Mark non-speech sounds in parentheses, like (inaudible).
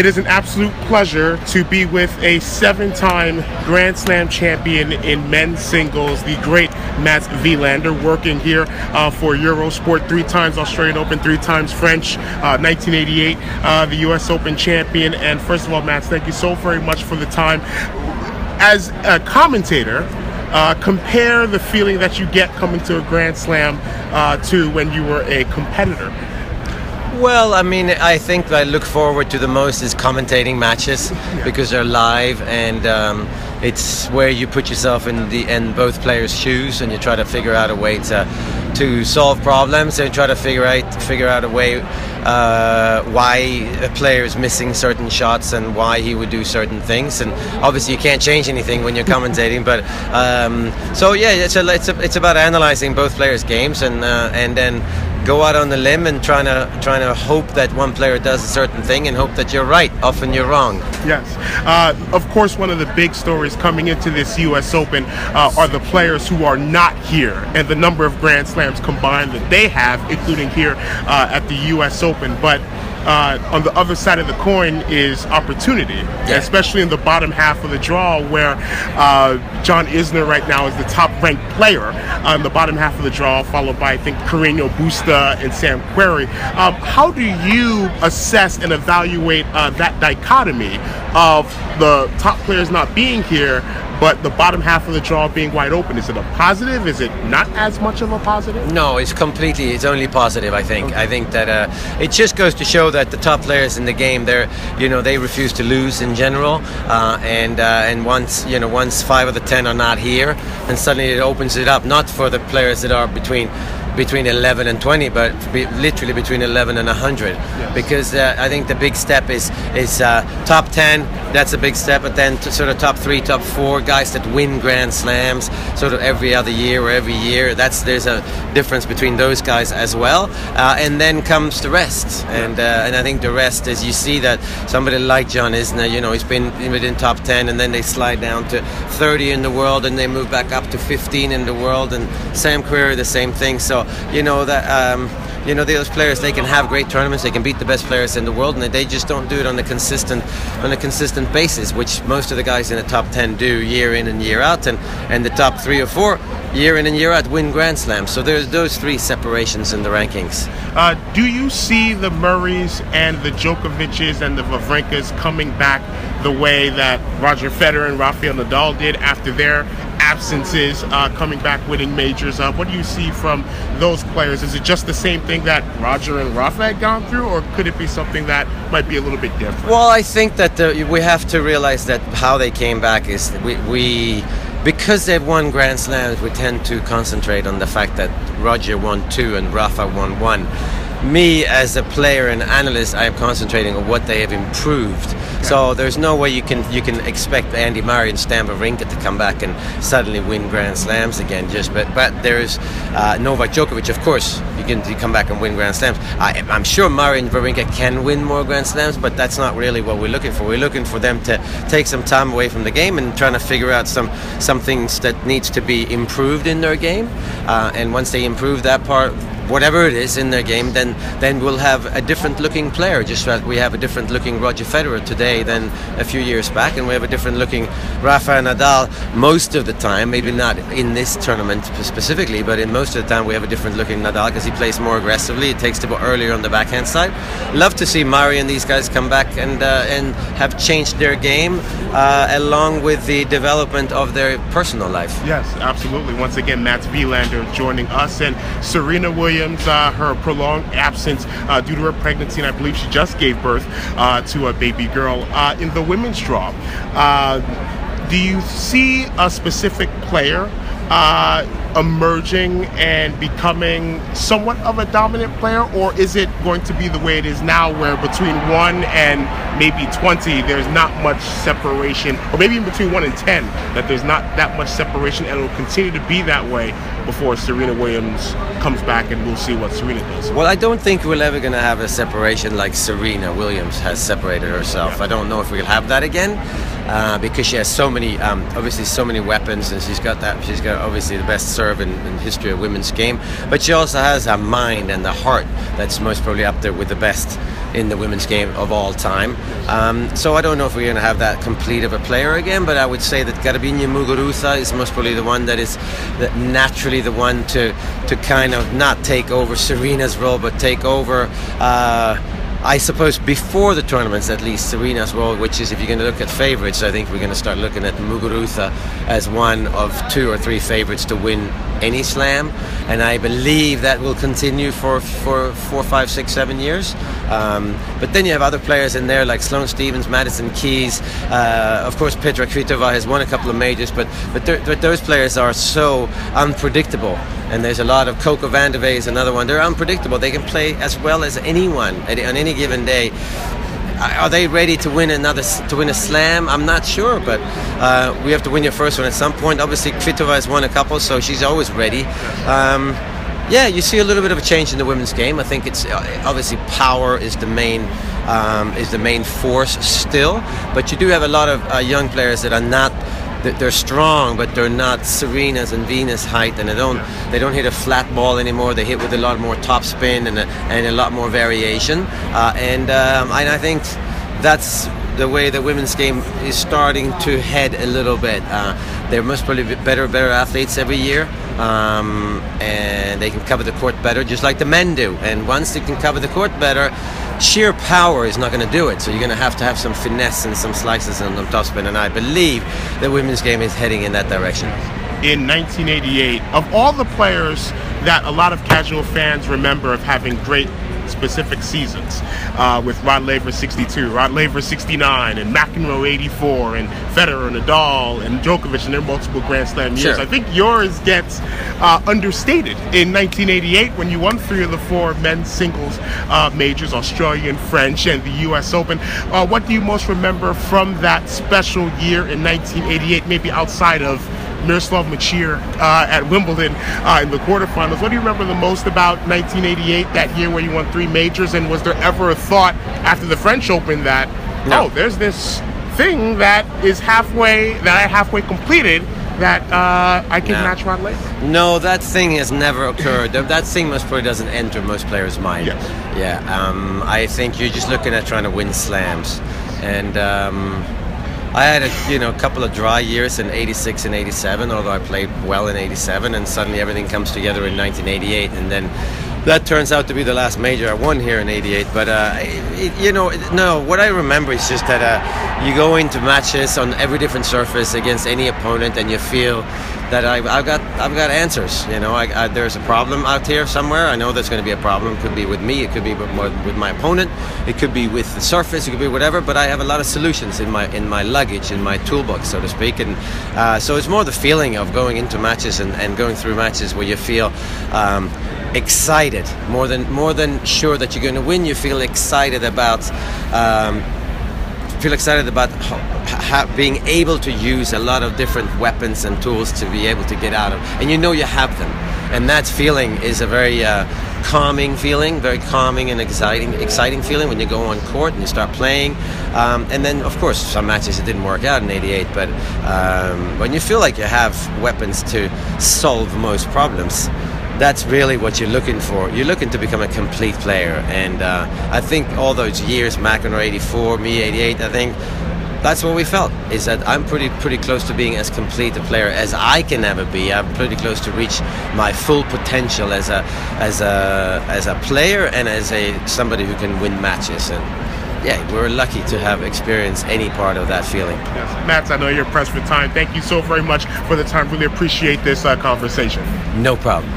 It is an absolute pleasure to be with a seven time Grand Slam champion in men's singles, the great Mats Wilander, working here uh, for Eurosport, three times Australian Open, three times French, uh, 1988, uh, the US Open champion. And first of all, Mats, thank you so very much for the time. As a commentator, uh, compare the feeling that you get coming to a Grand Slam uh, to when you were a competitor. Well, I mean, I think I look forward to the most is commentating matches because they're live and um, it's where you put yourself in the in both players' shoes and you try to figure out a way to to solve problems and try to figure out figure out a way uh, why a player is missing certain shots and why he would do certain things. And obviously, you can't change anything when you're (laughs) commentating. But um, so yeah, it's a, it's a, it's about analyzing both players' games and uh, and then go out on the limb and trying to trying to hope that one player does a certain thing and hope that you're right. Often you're wrong. Yes. Uh, of course, one of the big stories coming into this U.S. Open uh, are the players who are not here and the number of Grand Slams combined that they have, including here uh, at the U.S. Open. But uh, on the other side of the coin is opportunity, Yeah. especially in the bottom half of the draw, where uh, John Isner right now is the top ranked player on the bottom half of the draw, followed by I think Carreño Busta and Sam Querrey. Um, how do you assess and evaluate uh, that dichotomy of the top players not being here? But the bottom half of the draw being wide open. Is it a positive? Is it not as much of a positive? No, it's completely. It's only positive. I think. I think that uh, it just goes to show that the top players in the game, they're, you know, they refuse to lose in general. Uh, and uh, and once you know, once five of the ten are not here, and suddenly it opens it up not for the players that are between between 11 and 20, but be, literally between 11 and 100. Because uh, I think the big step is is uh, top 10. That's a big step, but then to sort of top three, top four guys that win Grand Slams, sort of every other year or every year. That's there's a difference between those guys as well. Uh, and then comes the rest, and uh, and I think the rest is you see that somebody like John Isner, you know, he's been within top 10, and then they slide down to 30 in the world, and they move back up to 15 in the world, and Sam Querrey the same thing. So you know that. Um, you know those players they can have great tournaments they can beat the best players in the world and they just don't do it on a consistent on a consistent basis which most of the guys in the top 10 do year in and year out and and the top 3 or 4 year in and year out win grand slams so there's those three separations in the rankings. Uh, do you see the Murrays and the Djokovic's and the Wawrinkas coming back the way that Roger Federer and Rafael Nadal did after their absences, uh, coming back winning majors? Uh, what do you see from those players? Is it just the same thing that Roger and Rafa had gone through, or could it be something that might be a little bit different? Well, I think that the, we have to realize that how they came back is we, we because they've won Grand Slams, we tend to concentrate on the fact that Roger won two and Rafa won one. Me as a player and analyst, I am concentrating on what they have improved. So there's no way you can you can expect Andy Murray and Stan Wawrinka to come back and suddenly win Grand Slams again. Just but but there's uh, Novak Djokovic, of course, you can you come back and win Grand Slams. I, I'm sure Murray and Wawrinka can win more Grand Slams, but that's not really what we're looking for. We're looking for them to take some time away from the game and trying to figure out some some things that needs to be improved in their game. Uh, and once they improve that part, whatever it is in their game, then then we'll have a different looking player. Just like we have a different looking Roger Federer today than a few years back, and we have a different looking Rafa Nadal most of the time. Maybe not in this tournament specifically, but in most of the time we have a different looking Nadal because he plays more aggressively. It takes the ball earlier on the backhand side. Love to see Murray and these guys come back and uh, and have changed their game uh, along with the development of their personal life. Yes, absolutely. Once again, Mats Wilander joining us, and Serena Williams, uh, her prolonged absence uh, due to her pregnancy, and I believe she just gave birth uh, to a baby girl. Uh, in the women's draw, uh, do you see a specific player uh, emerging and becoming somewhat of a dominant player, or is it going to be the way it is now, where between one and maybe 20, there's not much separation, or maybe even between one and 10, that there's not that much separation, and it will continue to be that way before Serena Williams comes back and we'll see what Serena does. Well, I don't think we're ever going to have a separation like Serena Williams has separated herself. I don't know if we'll have that again uh, because she has so many, um, obviously, so many weapons, and she's got that. She's got obviously the best serve in, in history of women's game, but she also has a mind and the heart that's most probably up there with the best in the women's game of all time. Um, so I don't know if we're going to have that complete of a player again, but I would say that Garbiñe Muguruza is most probably the one that is that naturally the one to to kind of not take over Serena's role, but take over. Uh, I suppose before the tournaments, at least Serena's role, which is if you're going to look at favourites, I think we're going to start looking at Muguruza as one of two or three favourites to win any slam, and I believe that will continue for for four, five, six, seven years. Um, but then you have other players in there like Sloane Stevens, Madison Keys, uh, of course Petra Kvitova has won a couple of majors, but but, but those players are so unpredictable and there's a lot of Coco Vandeweghe is another one. They're unpredictable. They can play as well as anyone on any given day. Are they ready to win another to win a slam? I'm not sure, but uh, we have to win your first one at some point. Obviously, Kvitova has won a couple, so she's always ready. Um, yeah, you see a little bit of a change in the women's game. I think it's uh, obviously power is the main um, is the main force still, but you do have a lot of uh, young players that are not they're strong, but they're not Serena's and Venus height, and they don't they don't hit a flat ball anymore. They hit with a lot more topspin and a, and a lot more variation. Uh, and um, and I think that's the way the women's game is starting to head a little bit. Uh, they're most probably better better athletes every year. Um, and they can cover the court better, just like the men do. And once they can cover the court better, sheer power is not going to do it. So you're going to have to have some finesse and some slices and some topspin. And I believe the women's game is heading in that direction. In 1988, of all the players that a lot of casual fans remember of having great specific seasons uh, with Rod Laver 62, Rod Laver 69, and McEnroe 84, and Federer, Nadal, and Djokovic in their multiple Grand Slam years. Sure. I think yours gets uh, understated in 1988 when you won three of the four men's singles uh, majors, Australian, French, and the U.S. Open. Uh, what do you most remember from that special year in 1988, maybe outside of Miroslav Mečíř uh, at Wimbledon uh, in the quarterfinals. What do you remember the most about 1988, that year where you won three majors? And was there ever a thought after the French Open that, No. oh, there's this thing that is halfway, that I halfway completed that uh, I can No. match Rod Laver? No, that thing has never occurred. That that thing most probably doesn't enter most players' mind. Yes. Yeah. Um, I think you're just looking at trying to win slams, and um, I had a you know couple of dry years in '86 and '87. Although I played well in '87, and suddenly everything comes together in 1988, and then. That turns out to be the last major I won here in '88, but uh, it, you know, no. What I remember is just that uh, you go into matches on every different surface against any opponent, and you feel that I, I've got I've got answers. You know, I, I, there's a problem out here somewhere. I know there's going to be a problem. It could be with me. It could be with my, with my opponent. It could be with the surface. It could be whatever. But I have a lot of solutions in my in my luggage, in my toolbox, so to speak. And uh, so it's more the feeling of going into matches and, and going through matches where you feel. Um, excited more than more than sure that you're going to win you feel excited about um, feel excited about ha- being able to use a lot of different weapons and tools to be able to get out of, and you know you have them, and that feeling is a very uh, calming feeling, very calming and exciting, exciting feeling when you go on court and you start playing, um, and then of course some matches it didn't work out in '88, but um, when you feel like you have weapons to solve most problems that's really what you're looking for. You're looking to become a complete player, and uh, I think all those years, McEnroe 84, me 88, I think that's what we felt. Is that I'm pretty pretty close to being as complete a player as I can ever be. I'm pretty close to reach my full potential as a as a as a player and as a somebody who can win matches. And yeah, we're lucky to have experienced any part of that feeling. Yes. Matt, I know you're pressed for time. Thank you so very much for the time. Really appreciate this uh, conversation. No problem.